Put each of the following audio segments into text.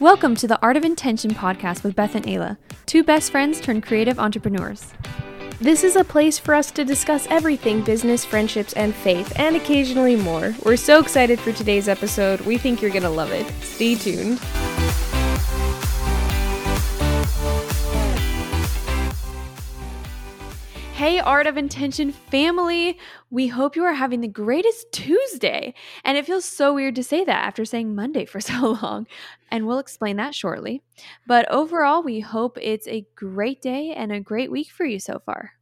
Welcome to the Art of Intention podcast with Beth and Ayla, two best friends turned creative entrepreneurs. This is a place for us to discuss everything business, friendships, and faith, and occasionally more. We're so excited for today's episode. We think you're going to love it. Stay tuned. Hey, Art of Intention family! We hope you are having the greatest Tuesday. And it feels so weird to say that after saying Monday for so long. And we'll explain that shortly. But overall, we hope it's a great day and a great week for you so far.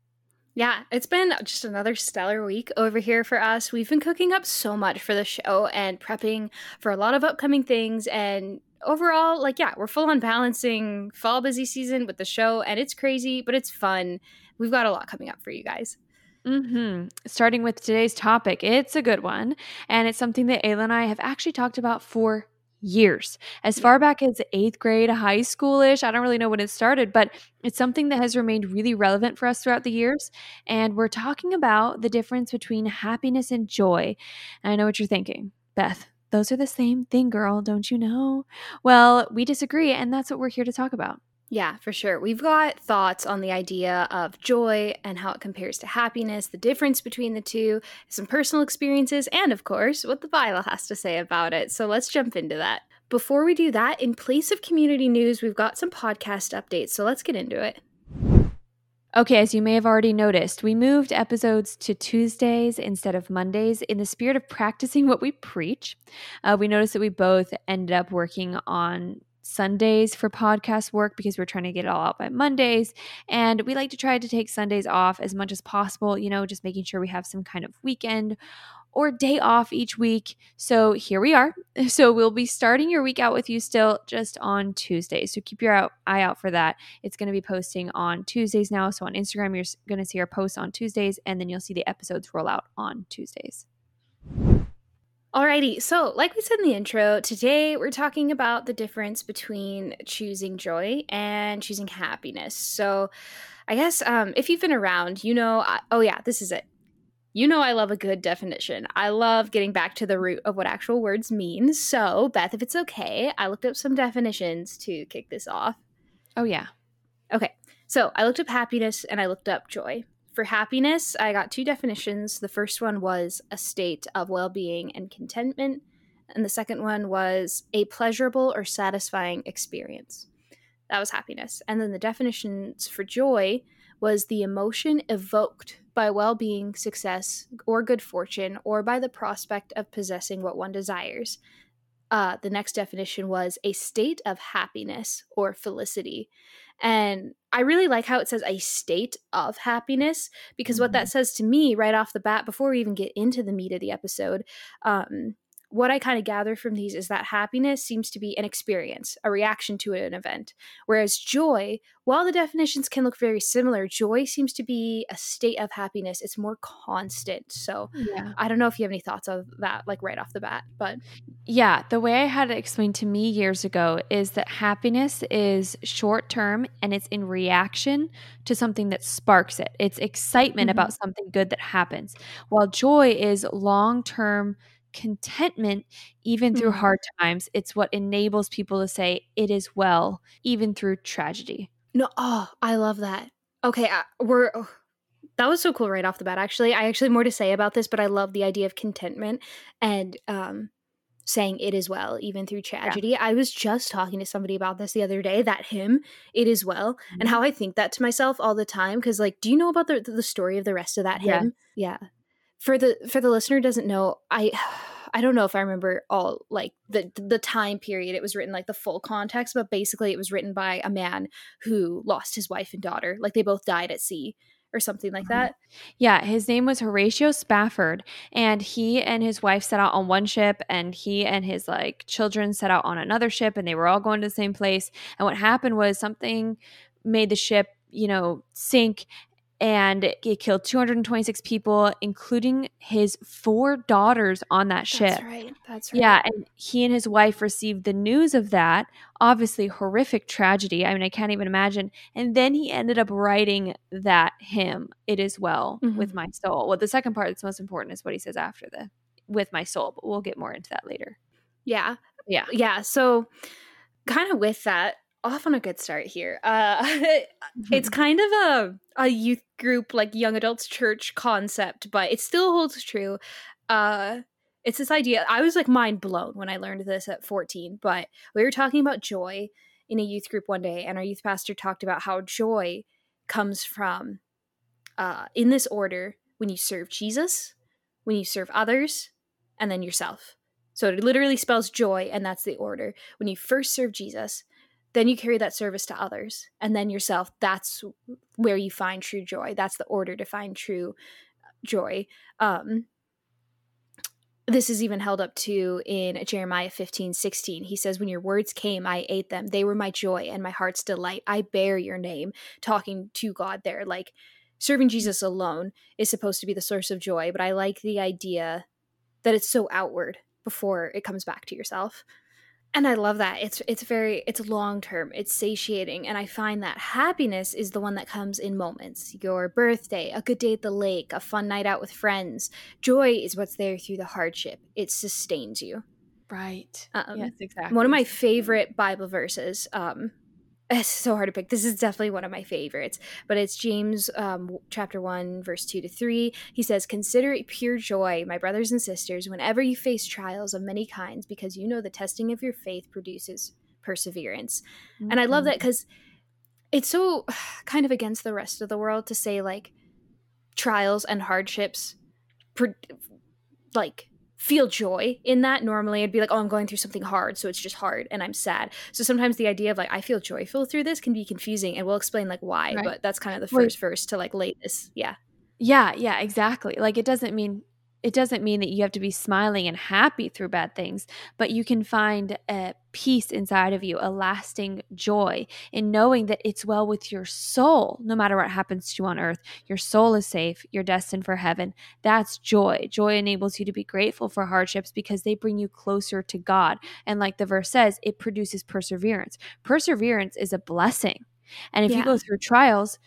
Yeah, it's been just another stellar week over here for us. We've been cooking up so much for the show and prepping for a lot of upcoming things. And overall, like, yeah, we're full on balancing fall busy season with the show. And it's crazy, but it's fun we've got a lot coming up for you guys. Mm-hmm. Starting with today's topic, it's a good one, and it's something that Ayla and I have actually talked about for years, as far back as eighth grade, high schoolish. I don't really know when it started, but it's something that has remained really relevant for us throughout the years. And we're talking about the difference between happiness and joy. And I know what you're thinking, Beth. Those are the same thing, girl, don't you know? Well, we disagree, and that's what we're here to talk about. Yeah, for sure. We've got thoughts on the idea of joy and how it compares to happiness, the difference between the two, some personal experiences, and of course, what the Bible has to say about it. So let's jump into that. Before we do that, in place of community news, we've got some podcast updates. So let's get into it. Okay, as you may have already noticed, we moved episodes to Tuesdays instead of Mondays in the spirit of practicing what we preach. Uh, we noticed that we both ended up working on Sundays for podcast work because we're trying to get it all out by Mondays. And we like to try to take Sundays off as much as possible, you know, just making sure we have some kind of weekend or day off each week. So here we are. So we'll be starting your week out with you still just on Tuesdays. So keep your eye out for that. It's going to be posting on Tuesdays now. So on Instagram, you're going to see our posts on Tuesdays, and then you'll see the episodes roll out on Tuesdays. Alrighty, so like we said in the intro, today we're talking about the difference between choosing joy and choosing happiness. So, I guess um, if you've been around, you know, I, oh yeah, this is it. You know, I love a good definition. I love getting back to the root of what actual words mean. So, Beth, if it's okay, I looked up some definitions to kick this off. Oh, yeah. Okay, so I looked up happiness and I looked up joy. For happiness, I got two definitions. The first one was a state of well being and contentment, and the second one was a pleasurable or satisfying experience. That was happiness. And then the definitions for joy was the emotion evoked by well being, success, or good fortune, or by the prospect of possessing what one desires. Uh, the next definition was a state of happiness or felicity. And I really like how it says a state of happiness because mm-hmm. what that mm-hmm. says to me right off the bat, before we even get into the meat of the episode, um, what I kind of gather from these is that happiness seems to be an experience, a reaction to an event. Whereas joy, while the definitions can look very similar, joy seems to be a state of happiness. It's more constant. So yeah. I don't know if you have any thoughts of that, like right off the bat, but. Yeah, the way I had it explained to me years ago is that happiness is short term and it's in reaction to something that sparks it. It's excitement mm-hmm. about something good that happens, while joy is long term contentment even through mm-hmm. hard times. It's what enables people to say it is well even through tragedy. No, oh, I love that. Okay, uh, we're oh, that was so cool right off the bat. Actually, I actually more to say about this, but I love the idea of contentment and um saying it is well even through tragedy. Yeah. I was just talking to somebody about this the other day, that hymn, it is well, mm-hmm. and how I think that to myself all the time cuz like do you know about the the story of the rest of that hymn? Yeah. For the for the listener doesn't know i i don't know if i remember all like the the time period it was written like the full context but basically it was written by a man who lost his wife and daughter like they both died at sea or something like mm-hmm. that. Yeah, his name was Horatio Spafford, and he and his wife set out on one ship, and he and his like children set out on another ship, and they were all going to the same place. And what happened was something made the ship, you know, sink, and it killed 226 people, including his four daughters on that ship. That's right. That's right. Yeah, and he and his wife received the news of that. Obviously, horrific tragedy. I mean, I can't even imagine. And then he ended up writing that hymn, "It Is Well mm-hmm. with My Soul." Well, the second part that's most important is what he says after the "with my soul," but we'll get more into that later. Yeah, yeah, yeah. So kind of with that, off on a good start here. Uh, it's kind of a a youth group like young adults church concept, but it still holds true. Uh, it's this idea. I was like mind blown when I learned this at 14, but we were talking about joy in a youth group one day, and our youth pastor talked about how joy comes from, uh, in this order, when you serve Jesus, when you serve others, and then yourself. So it literally spells joy, and that's the order. When you first serve Jesus, then you carry that service to others, and then yourself. That's where you find true joy. That's the order to find true joy. Um, this is even held up to in Jeremiah 15, 16. He says, When your words came, I ate them. They were my joy and my heart's delight. I bear your name. Talking to God there. Like serving Jesus alone is supposed to be the source of joy, but I like the idea that it's so outward before it comes back to yourself and i love that. It's it's very it's long term it's satiating. And i find that happiness is the one that comes in moments. Your birthday a good day at the lake a fun night out with friends. Joy is what's there through the hardship. It sustains you. Right. Um, yes exactly. one of my favorite bible verses um, it's so hard to pick. This is definitely one of my favorites, but it's James um, chapter 1, verse 2 to 3. He says, Consider it pure joy, my brothers and sisters, whenever you face trials of many kinds, because you know the testing of your faith produces perseverance. Mm-hmm. And I love that because it's so kind of against the rest of the world to say, like, trials and hardships, like, feel joy in that normally i'd be like oh i'm going through something hard so it's just hard and i'm sad so sometimes the idea of like i feel joyful through this can be confusing and we'll explain like why right. but that's kind of the first verse to like lay this yeah yeah yeah exactly like it doesn't mean it doesn't mean that you have to be smiling and happy through bad things, but you can find a peace inside of you, a lasting joy in knowing that it's well with your soul, no matter what happens to you on earth. Your soul is safe, you're destined for heaven. That's joy. Joy enables you to be grateful for hardships because they bring you closer to God. And like the verse says, it produces perseverance. Perseverance is a blessing. And if yeah. you go through trials,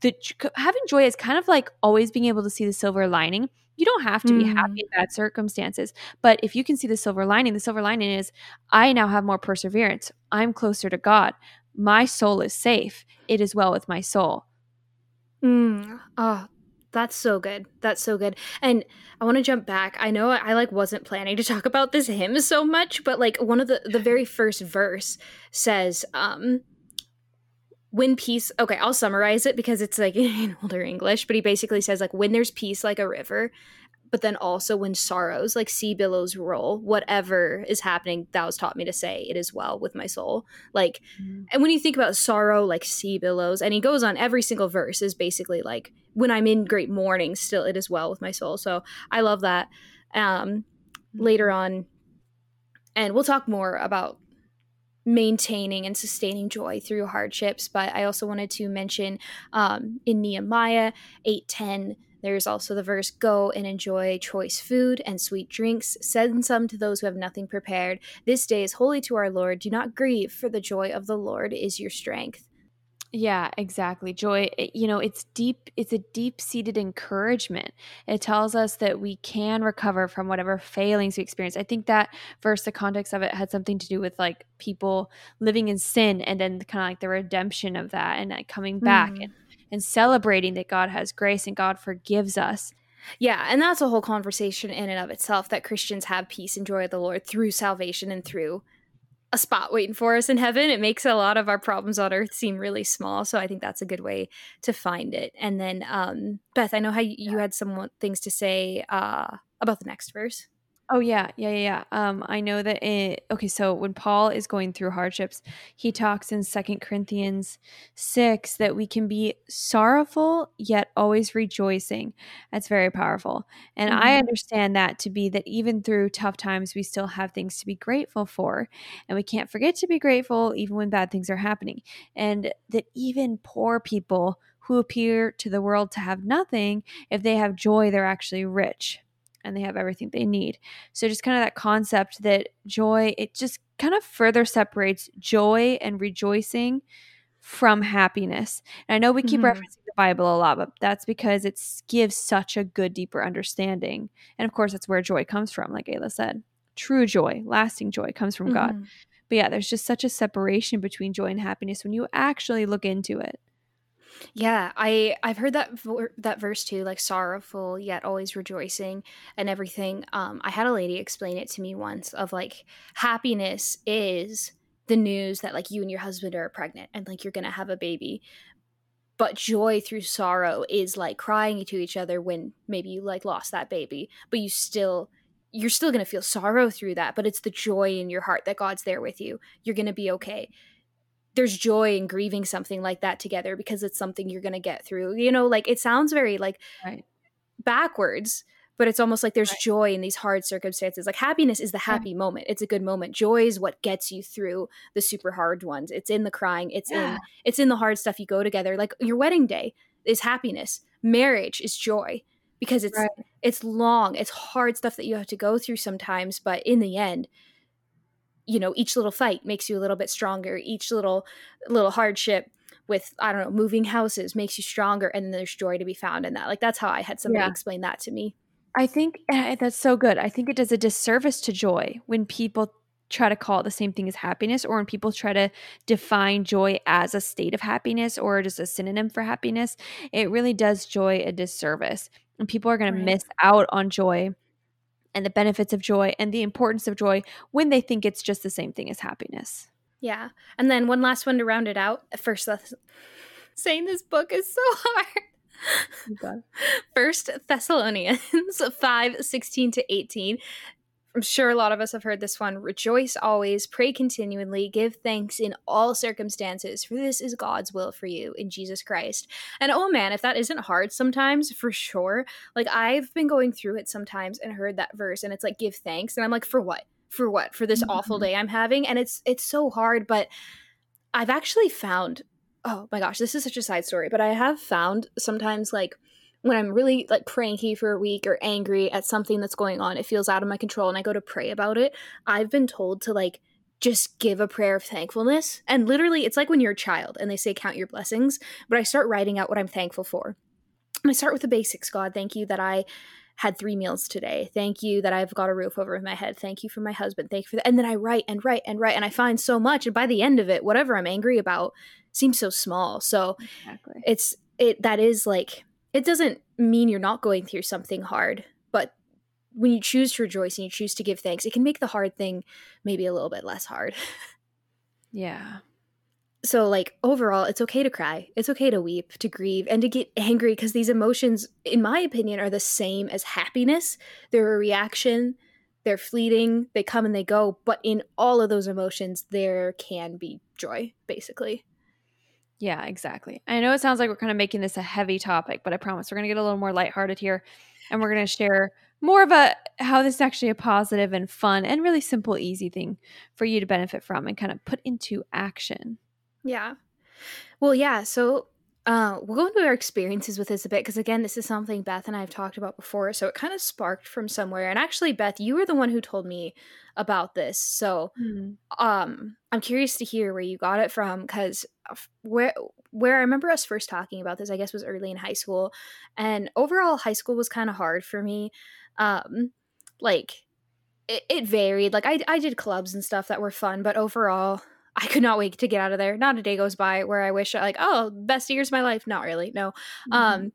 the having joy is kind of like always being able to see the silver lining you don't have to be happy mm. in bad circumstances. But if you can see the silver lining, the silver lining is I now have more perseverance. I'm closer to God. My soul is safe. It is well with my soul. Mm. Oh, that's so good. That's so good. And I want to jump back. I know I like wasn't planning to talk about this hymn so much, but like one of the the very first verse says um when peace okay i'll summarize it because it's like in older english but he basically says like when there's peace like a river but then also when sorrows like sea billows roll whatever is happening thou hast taught me to say it is well with my soul like mm-hmm. and when you think about sorrow like sea billows and he goes on every single verse is basically like when i'm in great mourning still it is well with my soul so i love that um mm-hmm. later on and we'll talk more about maintaining and sustaining joy through hardships. But I also wanted to mention um, in Nehemiah 8:10, there's also the verse, "Go and enjoy choice food and sweet drinks. Send some to those who have nothing prepared. This day is holy to our Lord. Do not grieve, for the joy of the Lord is your strength." Yeah, exactly. Joy, you know, it's deep, it's a deep seated encouragement. It tells us that we can recover from whatever failings we experience. I think that verse, the context of it had something to do with like people living in sin and then kind of like the redemption of that and like coming back mm. and, and celebrating that God has grace and God forgives us. Yeah, and that's a whole conversation in and of itself that Christians have peace and joy of the Lord through salvation and through a spot waiting for us in heaven. It makes a lot of our problems on earth seem really small. So I think that's a good way to find it. And then, um, Beth, I know how you had some things to say uh, about the next verse. Oh yeah, yeah, yeah. Um, I know that. It, okay, so when Paul is going through hardships, he talks in Second Corinthians six that we can be sorrowful yet always rejoicing. That's very powerful, and mm-hmm. I understand that to be that even through tough times, we still have things to be grateful for, and we can't forget to be grateful even when bad things are happening, and that even poor people who appear to the world to have nothing, if they have joy, they're actually rich and they have everything they need. So just kind of that concept that joy, it just kind of further separates joy and rejoicing from happiness. And I know we keep mm-hmm. referencing the Bible a lot, but that's because it gives such a good, deeper understanding. And of course, that's where joy comes from, like Ayla said. True joy, lasting joy comes from mm-hmm. God. But yeah, there's just such a separation between joy and happiness when you actually look into it. Yeah, I I've heard that that verse too, like sorrowful yet always rejoicing and everything. Um, I had a lady explain it to me once of like happiness is the news that like you and your husband are pregnant and like you're gonna have a baby, but joy through sorrow is like crying to each other when maybe you like lost that baby, but you still you're still gonna feel sorrow through that, but it's the joy in your heart that God's there with you. You're gonna be okay there's joy in grieving something like that together because it's something you're going to get through. You know, like it sounds very like right. backwards, but it's almost like there's right. joy in these hard circumstances. Like happiness is the happy moment. It's a good moment. Joy is what gets you through the super hard ones. It's in the crying. It's yeah. in it's in the hard stuff you go together. Like your wedding day is happiness. Marriage is joy because it's it's long. It's hard stuff that you have to go through sometimes, but in the end, you know each little fight makes you a little bit stronger each little little hardship with i don't know moving houses makes you stronger and there's joy to be found in that like that's how i had somebody yeah. explain that to me i think eh, that's so good i think it does a disservice to joy when people try to call it the same thing as happiness or when people try to define joy as a state of happiness or just a synonym for happiness it really does joy a disservice and people are going right. to miss out on joy and the benefits of joy and the importance of joy when they think it's just the same thing as happiness. Yeah. And then one last one to round it out. First, saying this book is so hard. First Thessalonians 5 16 to 18. I'm sure a lot of us have heard this one. Rejoice always, pray continually, give thanks in all circumstances, for this is God's will for you in Jesus Christ. And oh man, if that isn't hard sometimes, for sure. Like I've been going through it sometimes and heard that verse, and it's like, give thanks. And I'm like, for what? For what? For this mm-hmm. awful day I'm having? And it's it's so hard, but I've actually found oh my gosh, this is such a side story, but I have found sometimes like when I'm really like cranky for a week or angry at something that's going on, it feels out of my control and I go to pray about it, I've been told to like just give a prayer of thankfulness. And literally, it's like when you're a child and they say count your blessings, but I start writing out what I'm thankful for. I start with the basics God, thank you that I had three meals today. Thank you that I've got a roof over my head. Thank you for my husband. Thank you for that. And then I write and write and write and I find so much. And by the end of it, whatever I'm angry about seems so small. So exactly. it's it that is like it doesn't mean you're not going through something hard, but when you choose to rejoice and you choose to give thanks, it can make the hard thing maybe a little bit less hard. yeah. So, like, overall, it's okay to cry. It's okay to weep, to grieve, and to get angry because these emotions, in my opinion, are the same as happiness. They're a reaction, they're fleeting, they come and they go. But in all of those emotions, there can be joy, basically. Yeah, exactly. I know it sounds like we're kind of making this a heavy topic, but I promise we're going to get a little more lighthearted here and we're going to share more of a how this is actually a positive and fun and really simple easy thing for you to benefit from and kind of put into action. Yeah. Well, yeah, so uh, we'll go into our experiences with this a bit because again, this is something Beth and I have talked about before, so it kind of sparked from somewhere. And actually, Beth, you were the one who told me about this, so mm. um, I'm curious to hear where you got it from because where where I remember us first talking about this, I guess, was early in high school, and overall, high school was kind of hard for me. Um, like it, it varied. Like I I did clubs and stuff that were fun, but overall, I could not wait to get out of there. Not a day goes by where I wish like, oh, best years of my life. Not really. No. Mm-hmm. Um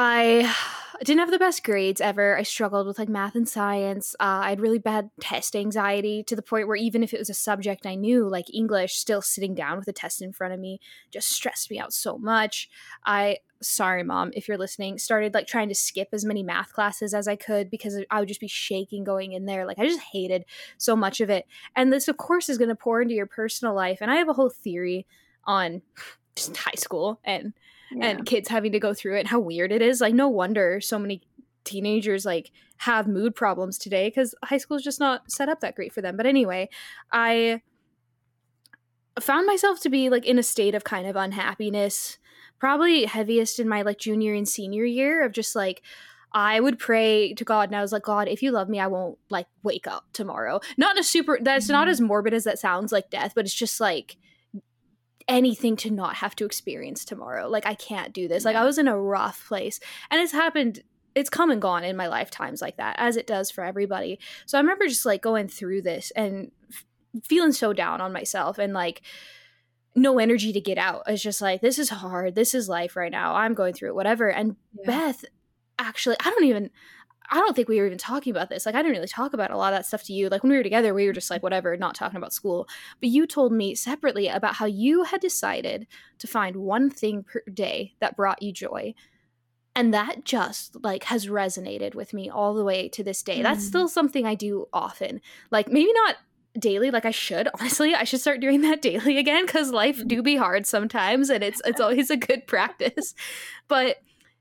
I didn't have the best grades ever. I struggled with like math and science. Uh, I had really bad test anxiety to the point where even if it was a subject I knew, like English, still sitting down with a test in front of me just stressed me out so much. I, sorry, mom, if you're listening, started like trying to skip as many math classes as I could because I would just be shaking going in there. Like I just hated so much of it. And this, of course, is going to pour into your personal life. And I have a whole theory on just high school and yeah. and kids having to go through it and how weird it is like no wonder so many teenagers like have mood problems today because high school is just not set up that great for them but anyway i found myself to be like in a state of kind of unhappiness probably heaviest in my like junior and senior year of just like I would pray to God and I was like, God, if you love me, I won't like wake up tomorrow. Not in a super that's mm-hmm. not as morbid as that sounds like death, but it's just like anything to not have to experience tomorrow. Like I can't do this. Like I was in a rough place. And it's happened it's come and gone in my lifetimes like that as it does for everybody. So I remember just like going through this and feeling so down on myself and like no energy to get out. It's just like, this is hard. This is life right now. I'm going through it, whatever. And yeah. Beth, actually, I don't even, I don't think we were even talking about this. Like, I didn't really talk about a lot of that stuff to you. Like, when we were together, we were just like, whatever, not talking about school. But you told me separately about how you had decided to find one thing per day that brought you joy. And that just like has resonated with me all the way to this day. Mm. That's still something I do often. Like, maybe not daily like I should. Honestly, I should start doing that daily again cuz life do be hard sometimes and it's it's always a good practice. But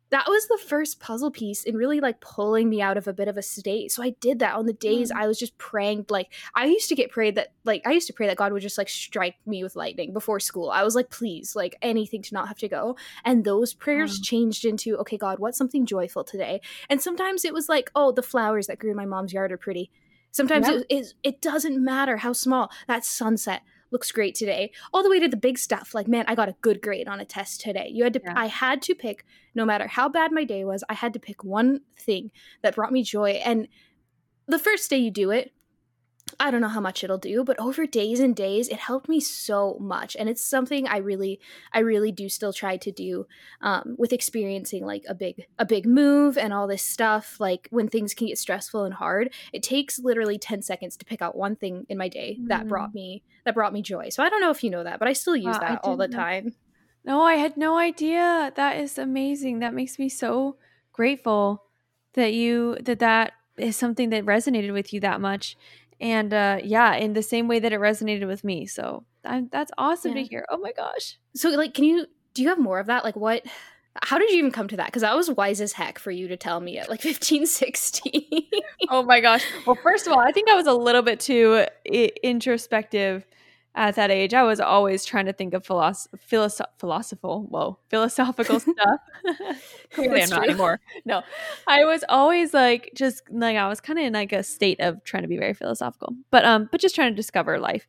that was the first puzzle piece in really like pulling me out of a bit of a state. So I did that on the days mm. I was just praying. Like I used to get prayed that like I used to pray that God would just like strike me with lightning before school. I was like, please, like anything to not have to go. And those prayers mm. changed into, okay, God, what's something joyful today? And sometimes it was like, oh, the flowers that grew in my mom's yard are pretty. Sometimes yep. it, it, it doesn't matter how small that sunset looks great today all the way to the big stuff like man i got a good grade on a test today you had to yeah. i had to pick no matter how bad my day was i had to pick one thing that brought me joy and the first day you do it I don't know how much it'll do, but over days and days, it helped me so much, and it's something I really, I really do still try to do um, with experiencing like a big, a big move and all this stuff. Like when things can get stressful and hard, it takes literally ten seconds to pick out one thing in my day mm. that brought me that brought me joy. So I don't know if you know that, but I still use wow, that all the time. No, I had no idea. That is amazing. That makes me so grateful that you that that is something that resonated with you that much and uh, yeah, in the same way that it resonated with me. So I, that's awesome yeah. to hear. Oh my gosh. So like, can you do you have more of that? Like, what? How did you even come to that? Because I was wise as heck for you to tell me at like 15, 16. oh my gosh. Well, first of all, I think I was a little bit too I- introspective at that age, I was always trying to think of philosoph- philosoph- philosophical, whoa, philosophical stuff. Clearly, I'm not anymore. No, I was always like, just like I was kind of in like a state of trying to be very philosophical, but um, but just trying to discover life.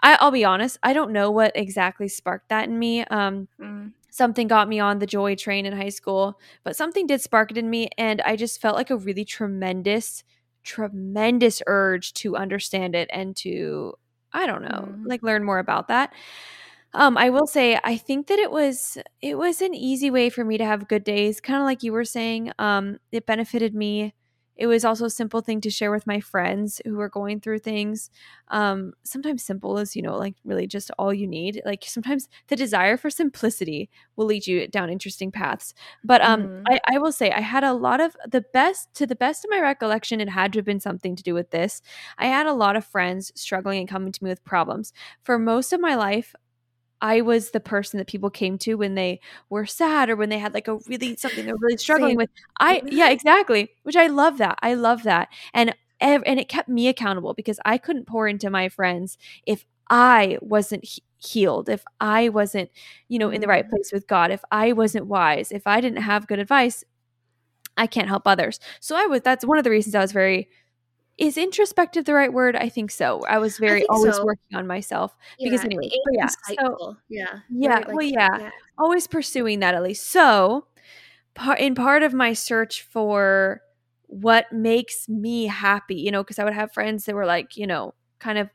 I, will be honest, I don't know what exactly sparked that in me. Um, mm. Something got me on the joy train in high school, but something did spark it in me, and I just felt like a really tremendous, tremendous urge to understand it and to I don't know, mm. like learn more about that. Um, I will say I think that it was it was an easy way for me to have good days, kind of like you were saying. Um, it benefited me it was also a simple thing to share with my friends who were going through things. Um, sometimes simple is, you know, like really just all you need. Like sometimes the desire for simplicity will lead you down interesting paths. But um, mm. I, I will say I had a lot of the best, to the best of my recollection, it had to have been something to do with this. I had a lot of friends struggling and coming to me with problems. For most of my life, I was the person that people came to when they were sad or when they had like a really something they're really struggling Same. with. I yeah, exactly. Which I love that. I love that. And and it kept me accountable because I couldn't pour into my friends if I wasn't he- healed, if I wasn't, you know, in the right mm. place with God, if I wasn't wise, if I didn't have good advice, I can't help others. So I was that's one of the reasons I was very is introspective the right word? I think so. I was very I always so. working on myself yeah, because anyway, yeah, so, yeah, yeah, right, like, well, yeah, yeah, always pursuing that at least. So, part in part of my search for what makes me happy, you know, because I would have friends that were like, you know, kind of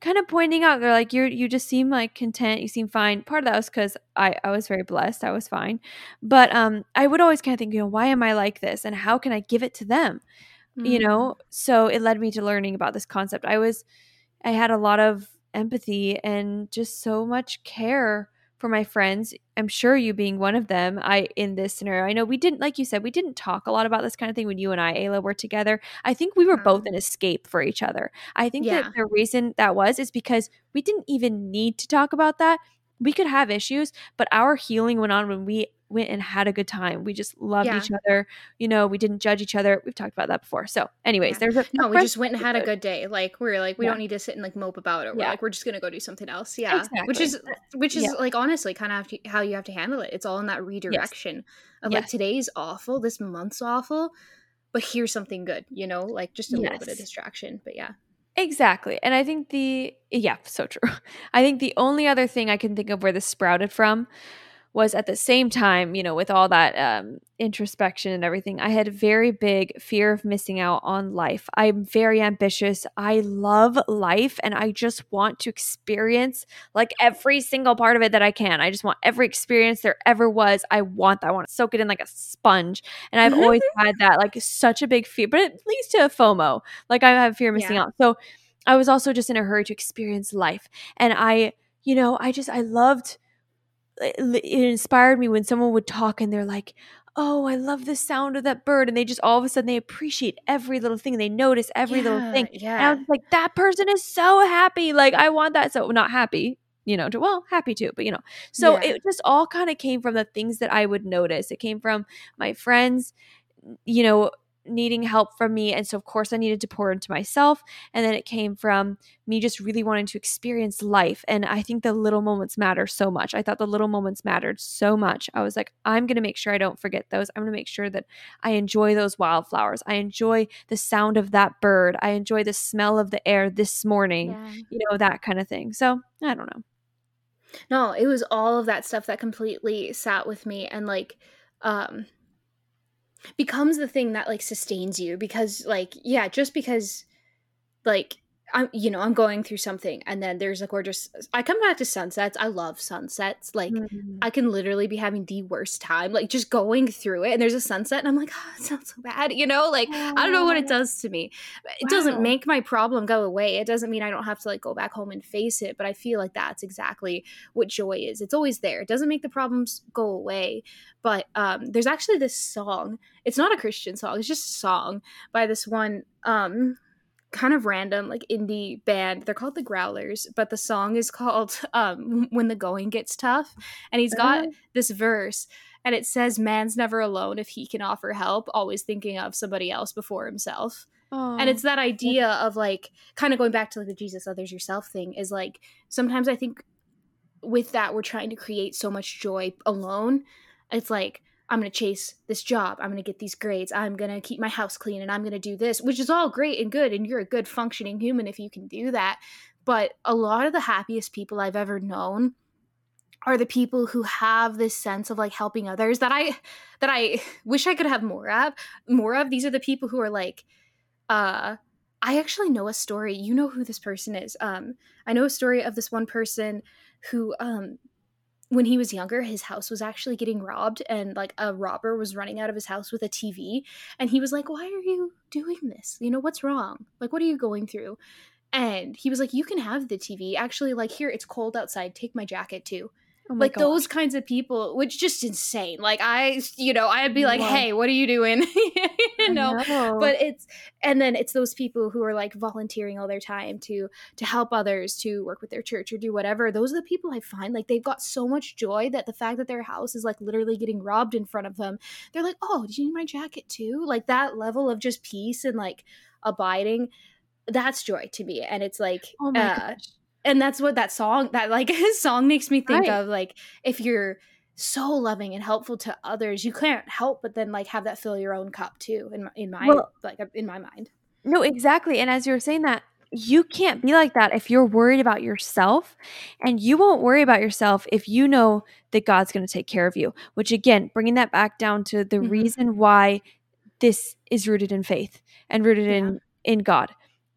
kind of pointing out they're like you you just seem like content you seem fine part of that was because I, I was very blessed i was fine but um i would always kind of think you know why am i like this and how can i give it to them mm-hmm. you know so it led me to learning about this concept. I was i had a lot of empathy and just so much care for my friends i'm sure you being one of them i in this scenario. I know we didn't like you said we didn't talk a lot about this kind of thing when you and i ayla were together. I think we were both an escape for each other. I think yeah. that the reason that was is because we didn't even need to talk about that. We could have issues but our healing went on when we went and had a good time. We just loved yeah. each other. You know, we didn't judge each other. We've talked about that before. So, anyways, yeah. there's a no. We just went and had a good day. Like we are like we yeah. don't need to sit and like mope about it. We're like we're just gonna go do something else. Yeah, exactly. which is which is like honestly kind of how you have to handle it. It's all in that redirection yes. of like today's awful, this month's awful, but here's something good. You know, like just a yes. little bit of distraction. But yeah. Exactly. And I think the, yeah, so true. I think the only other thing I can think of where this sprouted from was at the same time, you know, with all that um, introspection and everything, I had a very big fear of missing out on life. I'm very ambitious. I love life and I just want to experience like every single part of it that I can. I just want every experience there ever was. I want that. I want to soak it in like a sponge. And I've always had that like such a big fear, but it leads to a FOMO. Like I have fear of missing yeah. out. So I was also just in a hurry to experience life. And I, you know, I just, I loved Eh, it inspired me when someone would talk and they're like, oh, I love the sound of that bird. And they just all of a sudden they appreciate every little thing and they notice every yeah, little thing. Yeah. And I was like, that person is so happy. Like, I want that. So, not happy, you know, to, well, happy too, but you know. So yeah. it just all kind of came from the things that I would notice. It came from my friends, you know, needing help from me. And so, of course, I needed to pour into myself. And then it came from me just really wanting to experience life. And I think the little moments matter so much. I thought the little moments mattered so much. I was like, I'm going to make sure I don't forget those. I'm going to make sure that I enjoy those wildflowers. I enjoy the sound of that bird. I enjoy the smell of the air this morning, yeah. you know, that kind of thing. So, I don't know. No, it was all of that stuff that completely sat with me. And like, um, becomes the thing that like sustains you because like yeah just because like I'm you know I'm going through something and then there's a gorgeous I come back to sunsets I love sunsets like mm-hmm. I can literally be having the worst time like just going through it and there's a sunset and I'm like oh it sounds so bad you know like I don't know what it does to me it wow. doesn't make my problem go away it doesn't mean I don't have to like go back home and face it but I feel like that's exactly what joy is it's always there it doesn't make the problems go away but um there's actually this song it's not a Christian song it's just a song by this one um kind of random like indie band they're called the growlers but the song is called um when the going gets tough and he's got uh-huh. this verse and it says man's never alone if he can offer help always thinking of somebody else before himself Aww. and it's that idea of like kind of going back to like the jesus others yourself thing is like sometimes i think with that we're trying to create so much joy alone it's like I'm going to chase this job. I'm going to get these grades. I'm going to keep my house clean and I'm going to do this, which is all great and good. And you're a good functioning human if you can do that. But a lot of the happiest people I've ever known are the people who have this sense of like helping others that I that I wish I could have more of. More of these are the people who are like uh I actually know a story. You know who this person is. Um I know a story of this one person who um when he was younger, his house was actually getting robbed, and like a robber was running out of his house with a TV. And he was like, Why are you doing this? You know, what's wrong? Like, what are you going through? And he was like, You can have the TV. Actually, like, here, it's cold outside. Take my jacket too. Oh like gosh. those kinds of people, which just insane. Like I, you know, I'd be like, "Hey, what are you doing?" you know? know? But it's and then it's those people who are like volunteering all their time to to help others, to work with their church or do whatever. Those are the people I find like they've got so much joy that the fact that their house is like literally getting robbed in front of them, they're like, "Oh, did you need my jacket too?" Like that level of just peace and like abiding that's joy to me and it's like oh my uh, gosh and that's what that song that like song makes me think right. of like if you're so loving and helpful to others you can't help but then like have that fill your own cup too in my, in my well, like in my mind no exactly and as you were saying that you can't be like that if you're worried about yourself and you won't worry about yourself if you know that God's going to take care of you which again bringing that back down to the mm-hmm. reason why this is rooted in faith and rooted yeah. in in God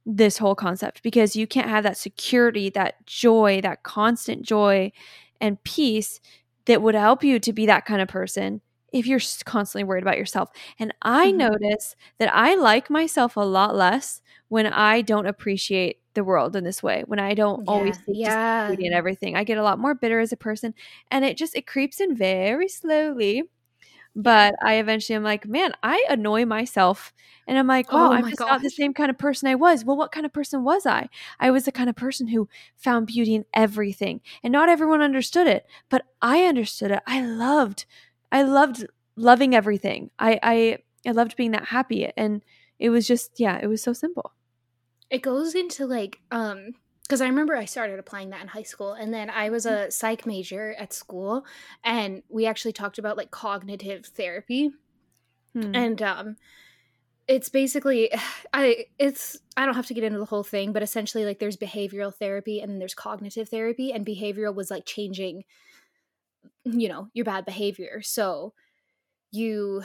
this whole concept because you can't have that security, that joy, that constant joy and peace that would help you to be that kind of person if you're constantly worried about yourself. And I mm-hmm. notice that I like myself a lot less when I don't appreciate the world in this way, when I don't yeah, always see yeah. and everything. I get a lot more bitter as a person and it just it creeps in very slowly but I eventually am like, man, I annoy myself. And I'm like, oh, I'm just gosh. not the same kind of person I was. Well, what kind of person was I? I was the kind of person who found beauty in everything. And not everyone understood it, but I understood it. I loved, I loved loving everything. I, I, I loved being that happy. And it was just, yeah, it was so simple. It goes into like, um, because I remember I started applying that in high school, and then I was a psych major at school, and we actually talked about like cognitive therapy, hmm. and um, it's basically I it's I don't have to get into the whole thing, but essentially like there's behavioral therapy and then there's cognitive therapy, and behavioral was like changing you know your bad behavior so you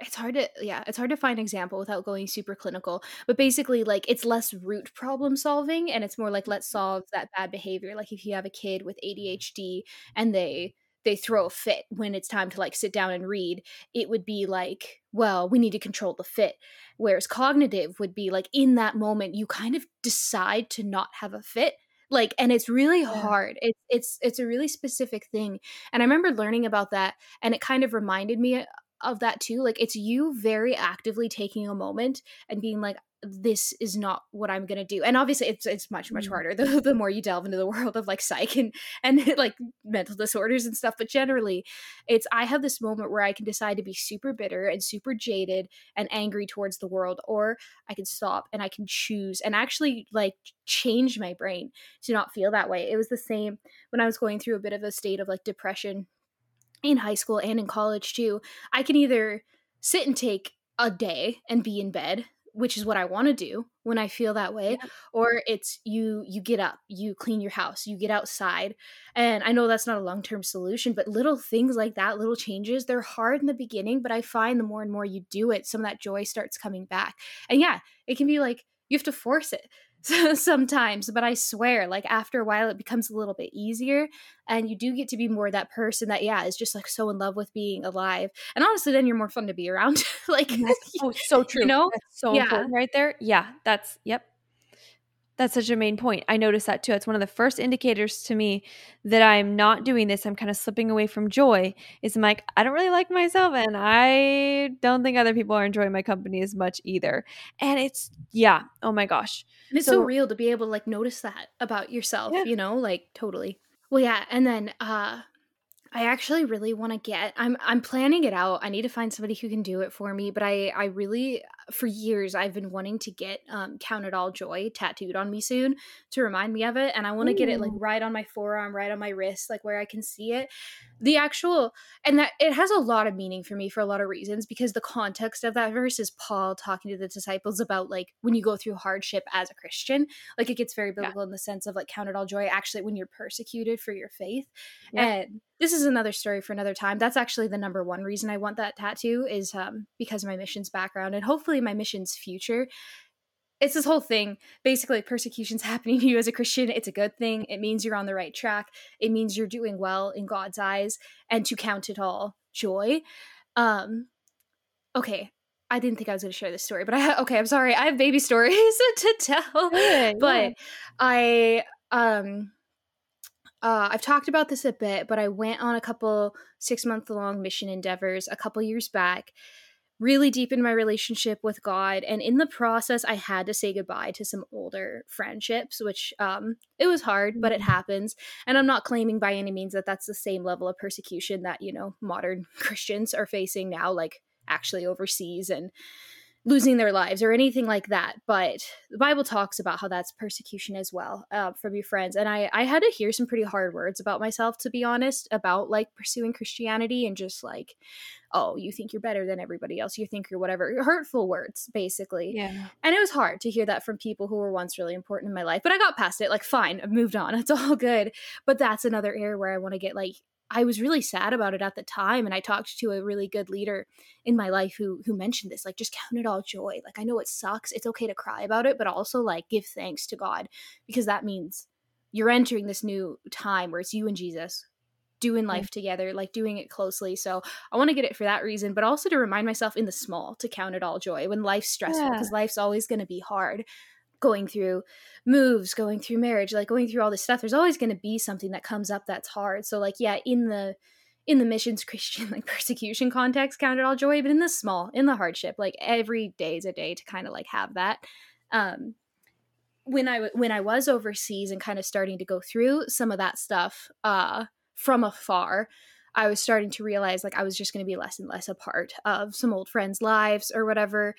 it's hard to yeah it's hard to find example without going super clinical but basically like it's less root problem solving and it's more like let's mm-hmm. solve that bad behavior. Like if you have a kid with mm-hmm. adhd and they they throw a fit when it's time to like sit down and read it would be like well we need to control the fit. Whereas cognitive would be like in that moment you kind of decide to not have a fit like and it's really hard. It's it's it's a really specific thing and i remember learning about that and it kind of reminded me of that too like it's you very actively taking a moment and being like this is not what i'm going to do and obviously it's it's much much Mm. harder the, the more you delve into the world of like psych and and like mental disorders and stuff but generally it's i have this moment where i can decide to be super bitter and super jaded and angry towards the world or i can stop and i can choose and actually like change my brain to not feel that way it was the same when i was going through a bit of a state of like depression in high school and in college too i can either sit and take a day and be in bed which is what i want to do when i feel that way Yeah. or it's you you get up you clean your house you get outside and i know that's not a long-term solution but little things like that little changes they're hard in the beginning but i find the more and more you do it some of that joy starts coming back and yeah it can be like you have to force it sometimes but i swear like after a while it becomes a little bit easier and you do get to be more that person that yeah is just like so in love with being alive and honestly then you're more fun to be around like oh, so true. You know? That's so Yeah. important right there. Yeah, that's yep. That's such a main point. I noticed that too. It's one of the first indicators to me that I'm not doing this. I'm kind of slipping away from joy. Is I'm like, I don't really like myself, and I don't think other people are enjoying my company as much either. And it's yeah. Oh my gosh. And it's so, So- real to be able to like notice that about yourself, Yeah. you know, like totally. Well, yeah, and then uh I actually really want to get I'm I'm planning it out. I need to find somebody who can do it for me, but I I really for years I've been wanting to get um count it all joy tattooed on me soon to remind me of it and I want to get it like right on my forearm, right on my wrist, like where I can see it. The actual and that it has a lot of meaning for me for a lot of reasons because the context of that verse is Paul talking to the disciples about like when you go through hardship as a Christian, like it gets very biblical in the sense of like count it all joy actually when you're persecuted for your faith. Yeah. And this is another story for another time. That's actually the number one reason I want that tattoo is um because of my missions background and hopefully my missions future. It's this whole thing. Basically, persecution's happening to you as a Christian. It's a good thing. It means you're on the right track. It means you're doing well in God's eyes and to count it all joy. Um okay, I didn't think I was going to share this story, but I ha- okay, I'm sorry. I have baby stories to tell. Good, But yeah. I um uh, I've talked about this a bit, but I went on a couple six month long mission endeavors a couple years back, really deep in my relationship with God. And in the process, I had to say goodbye to some older friendships, which um, it was hard, but it happens. And I'm not claiming by any means that that's the same level of persecution that, you know, modern Christians are facing now, like actually overseas and losing their lives or anything like that but the bible talks about how that's persecution as well uh, from your friends and I, I had to hear some pretty hard words about myself to be honest about like pursuing christianity and just like oh you think you're better than everybody else. You think you're whatever. Hurtful words basically. Yeah. and it was hard to hear that from people who were once really important in my life but i got past it like fine i've moved on it's all good. But that's another area where i want to get like i was really sad about it at the time and i talked to a really good leader in my life who who mentioned this like just count it all joy. Like i know it sucks. It's okay to cry about it but also like give thanks to god because that means you're entering this new time where it's you and jesus doing life together like doing it closely. So i want to get it for that reason but also to remind myself in the small to count it all joy when life's stressful Yeah. because life's always going to be hard going through moves going through marriage like going through all this stuff there's always going to be something that comes up that's hard. So like yeah in the in the missions christian like persecution context count it all joy but in the small in the hardship like every day is a day to kind of like have that. Um when I when i was overseas and kind of starting to go through some of that stuff uh from afar i was starting to realize like i was just going to be less and less a part of some old friends lives or whatever.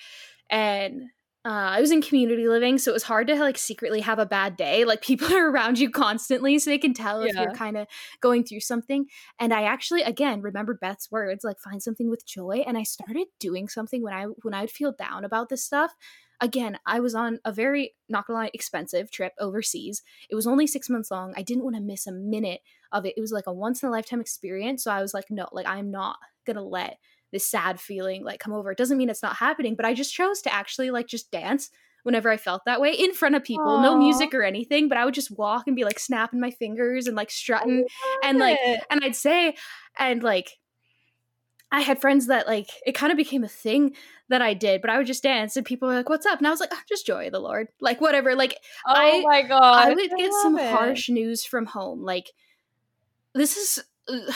And uh, I was in community living, so it was hard to like secretly have a bad day. Like people are around you constantly, so they can tell if you're kind of going through something. And I actually, again, remembered Beth's words, like find something with joy. And I started doing something when I when I would feel down about this stuff. again, I was on a very, not gonna lie, expensive trip overseas. It was only six months long. I didn't want to miss a minute of it. It was like a once in a lifetime experience. So I was like, no, like I'm not gonna let this sad feeling like come over. It doesn't mean it's not happening, but I just chose to actually like just dance whenever I felt that way in front of people, Aww. no music or anything, but I would just walk and be like snapping my fingers and like strutting and like it. and I'd say and like I had friends that like it kind of became a thing that I did, but I would just dance and people were like, "What's up?" And I was like, oh, "Just joy of the Lord." Like whatever. Like oh I, my god, I would get some it. harsh news from home. Like this is. Uh,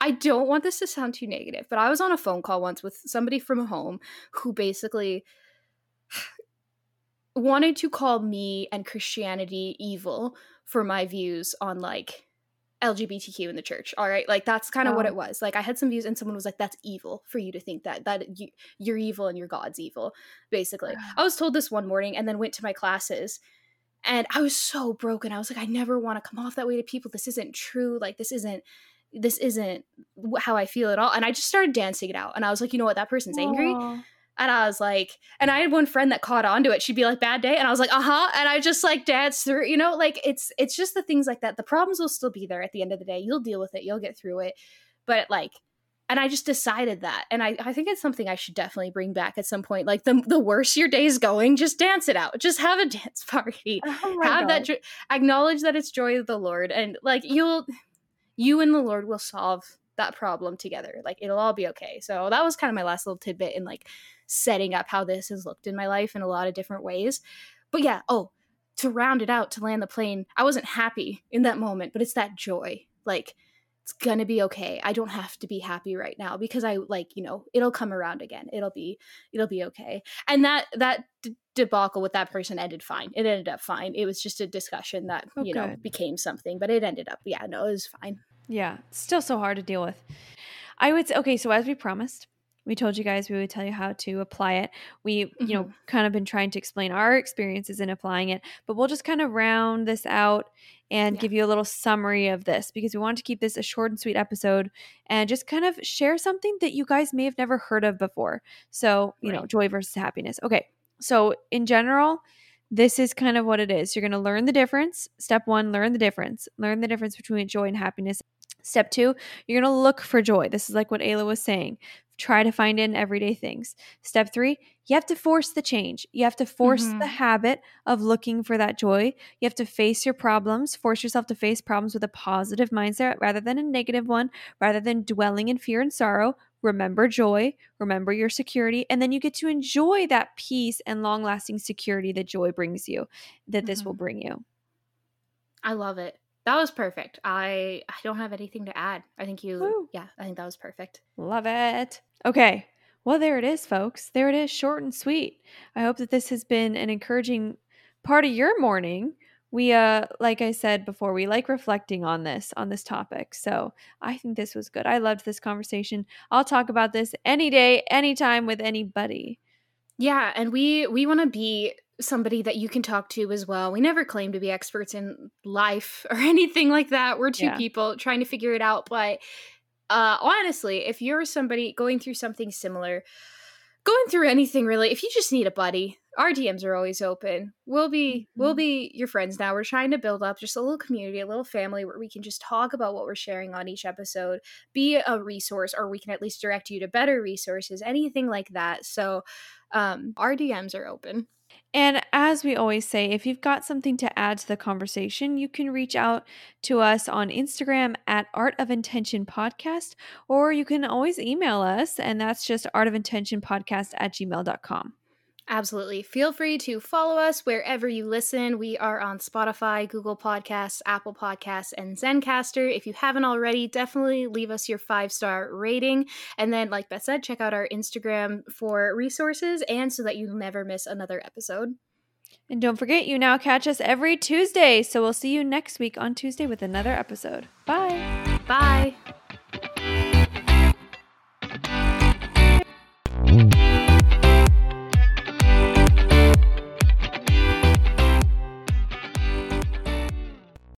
I don't want this to sound too negative, but I was on a phone call once with somebody from home who basically wanted to call me and Christianity evil for my views on like LGBTQ in the church. All right, like that's kind of oh. what it was. Like I had some views, and someone was like, "That's evil for you to think that that you, you're evil and your God's evil." Basically, I was told this one morning, and then went to my classes, and I was so broken. I was like, "I never want to come off that way to people. This isn't true. Like this isn't." This isn't how I feel at all. And I just started dancing it out. And I was like, you know what? That person's angry. And I was like, and I had one friend that caught on to it. She'd be like, bad day. And I was like, uh-huh. And I just like danced through, you know, like it's it's just the things like that. The problems will still be there at the end of the day. You'll deal with it, you'll get through it. But like, and I just decided that. And I, I think it's something I should definitely bring back at some point. Like the the worse your day's going, just dance it out. Just have a dance party. Oh have God. that acknowledge that it's joy of the Lord. And like you'll you and the Lord will solve that problem together. Like it'll all be okay. So that was kind of my last little tidbit in like setting up how this has looked in my life in a lot of different ways. But yeah, oh, to round it out, to land the plane, I wasn't happy in that moment, but it's that joy. Like, it's gonna be okay. I don't have to be happy right now because I like, you know, it'll come around again. It'll be, it'll be okay. And that that d- debacle with that person ended fine. It ended up fine. It was just a discussion that oh, you know became something, but it ended up, yeah, no, it was fine. Yeah, still so hard to deal with. I would say, okay, so as we promised, we told you guys we would tell you how to apply it. We, mm-hmm. you know, mm-hmm. kind of been trying to explain our experiences in applying it, but we'll just kind of round this out and yeah. give you a little summary of this because we want to keep this a short and sweet episode and just kind of share something that you guys may have never heard of before. So, you right. know, joy versus happiness. Okay. So, in general, this is kind of what it is. You're going to learn the difference. Step one, learn the difference. Learn the difference between joy and happiness. Step two, you're going to look for joy. This is like what Ayla was saying. Try to find in everyday things. Step three, you have to force the change. You have to force mm-hmm. the habit of looking for that joy. You have to face your problems, force yourself to face problems with a positive mindset rather than a negative one, rather than dwelling in fear and sorrow. Remember joy, remember your security, and then you get to enjoy that peace and long lasting security that joy brings you, that mm-hmm. this will mm-hmm. bring you. I love it. That was perfect. I I don't have anything to add. I think you Woo. yeah, I think that was perfect. Love it. Okay. Well, there it is, folks. There it is, short and sweet. I hope that this has been an encouraging part of your morning. We uh like I said before, we like reflecting on this on this topic. So, I think this was good. I loved this conversation. I'll talk about this any day, anytime with anybody. Yeah, and we we want to be somebody that you can talk to as well. We never claim to be experts in life or anything like that. We're two yeah. people trying to figure it out. But uh, honestly, if you're somebody going through something similar, going through anything really, if you just need a buddy, our DMs are always open. We'll be mm-hmm. we'll be your friends now. We're trying to build up just a little community, a little family where we can just talk about what we're sharing on each episode, be a resource, or we can at least direct you to better resources, anything like that. So um, our DMs are open. And as we always say, if you've got something to add to the conversation, you can reach out to us on Instagram at Art of Intention Podcast, or you can always email us, and that's just artofintentionpodcast at gmail.com. Absolutely. Feel free to follow us wherever you listen. We are on Spotify, Google Podcasts, Apple Podcasts, and Zencastr. If you haven't already, definitely leave us your five star rating. And then, like Beth said, check out our Instagram for resources and so that you never miss another episode. And don't forget, you now catch us every Tuesday. So we'll see you next week on Tuesday with another episode. Bye. Bye.